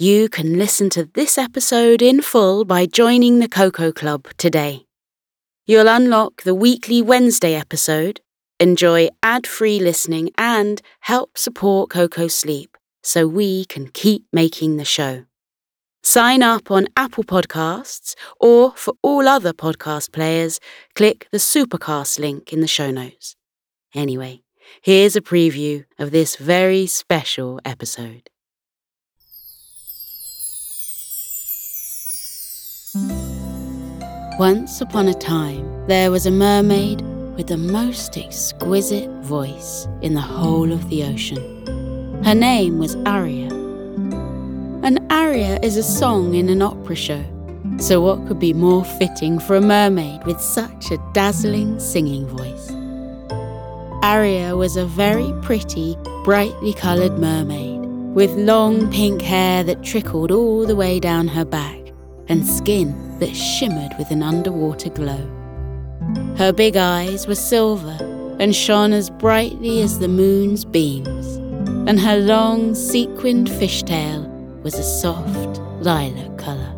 You can listen to this episode in full by joining the Koko Club today. You'll unlock the weekly Wednesday episode, enjoy ad free listening, and help support Koko sleep so we can keep making the show. Sign up on Apple Podcasts, or for all other podcast players, click the Supercast link in the show notes. Anyway, here's a preview of this very special episode. Once upon a time, there was a mermaid with the most exquisite voice in the whole of the ocean. Her name was Aria. An aria is a song in an opera show, so what could be more fitting for a mermaid with such a dazzling singing voice? Aria was a very pretty, brightly coloured mermaid with long pink hair that trickled all the way down her back and skin that shimmered with an underwater glow. Her big eyes were silver and shone as brightly as the moon's beams, and her long sequined fishtail was a soft lilac colour.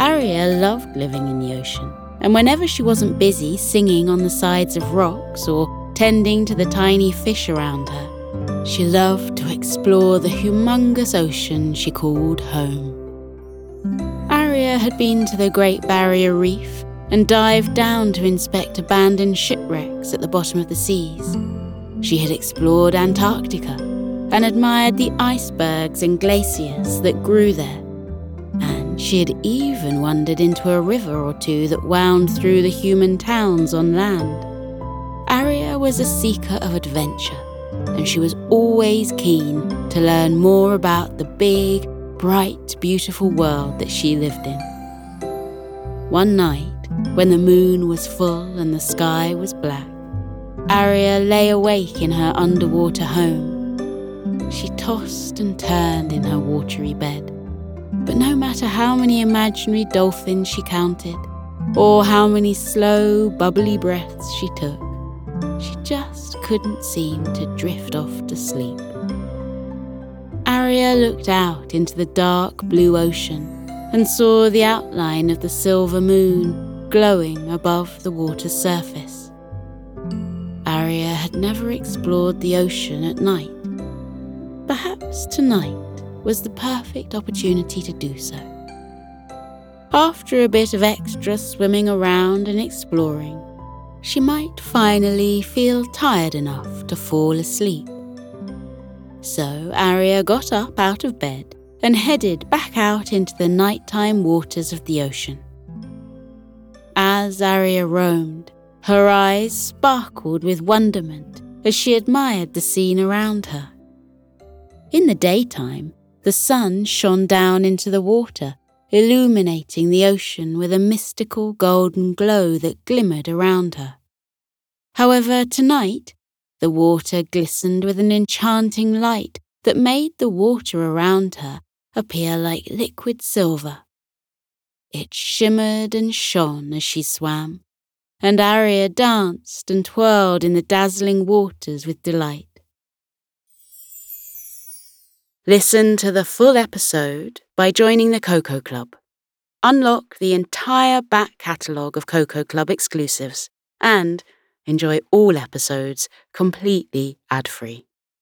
Aria loved living in the ocean, and whenever she wasn't busy singing on the sides of rocks or tending to the tiny fish around her, she loved to explore the humongous ocean she called home. Aria had been to the Great Barrier Reef and dived down to inspect abandoned shipwrecks at the bottom of the seas. She had explored Antarctica and admired the icebergs and glaciers that grew there. And she had even wandered into a river or two that wound through the human towns on land. Aria was a seeker of adventure, and she was always keen to learn more about the big, bright, beautiful world that she lived in. One night, when the moon was full and the sky was black, Aria lay awake in her underwater home. She tossed and turned in her watery bed, but no matter how many imaginary dolphins she counted, or how many slow, bubbly breaths she took, she just couldn't seem to drift off to sleep. Aria looked out into the dark blue ocean and saw the outline of the silver moon glowing above the water's surface. Aria had never explored the ocean at night. Perhaps tonight was the perfect opportunity to do so. After a bit of extra swimming around and exploring, she might finally feel tired enough to fall asleep. So Aria got up out of bed and headed back out into the nighttime waters of the ocean. As Aria roamed, her eyes sparkled with wonderment as she admired the scene around her. In the daytime, the sun shone down into the water, illuminating the ocean with a mystical golden glow that glimmered around her. However, tonight, the water glistened with an enchanting light that made the water around her appear like liquid silver. It shimmered and shone as she swam, and Aria danced and twirled in the dazzling waters with delight. Listen to the full episode by joining the Koko Club. Unlock the entire back catalogue of Koko Club exclusives and enjoy all episodes completely ad free.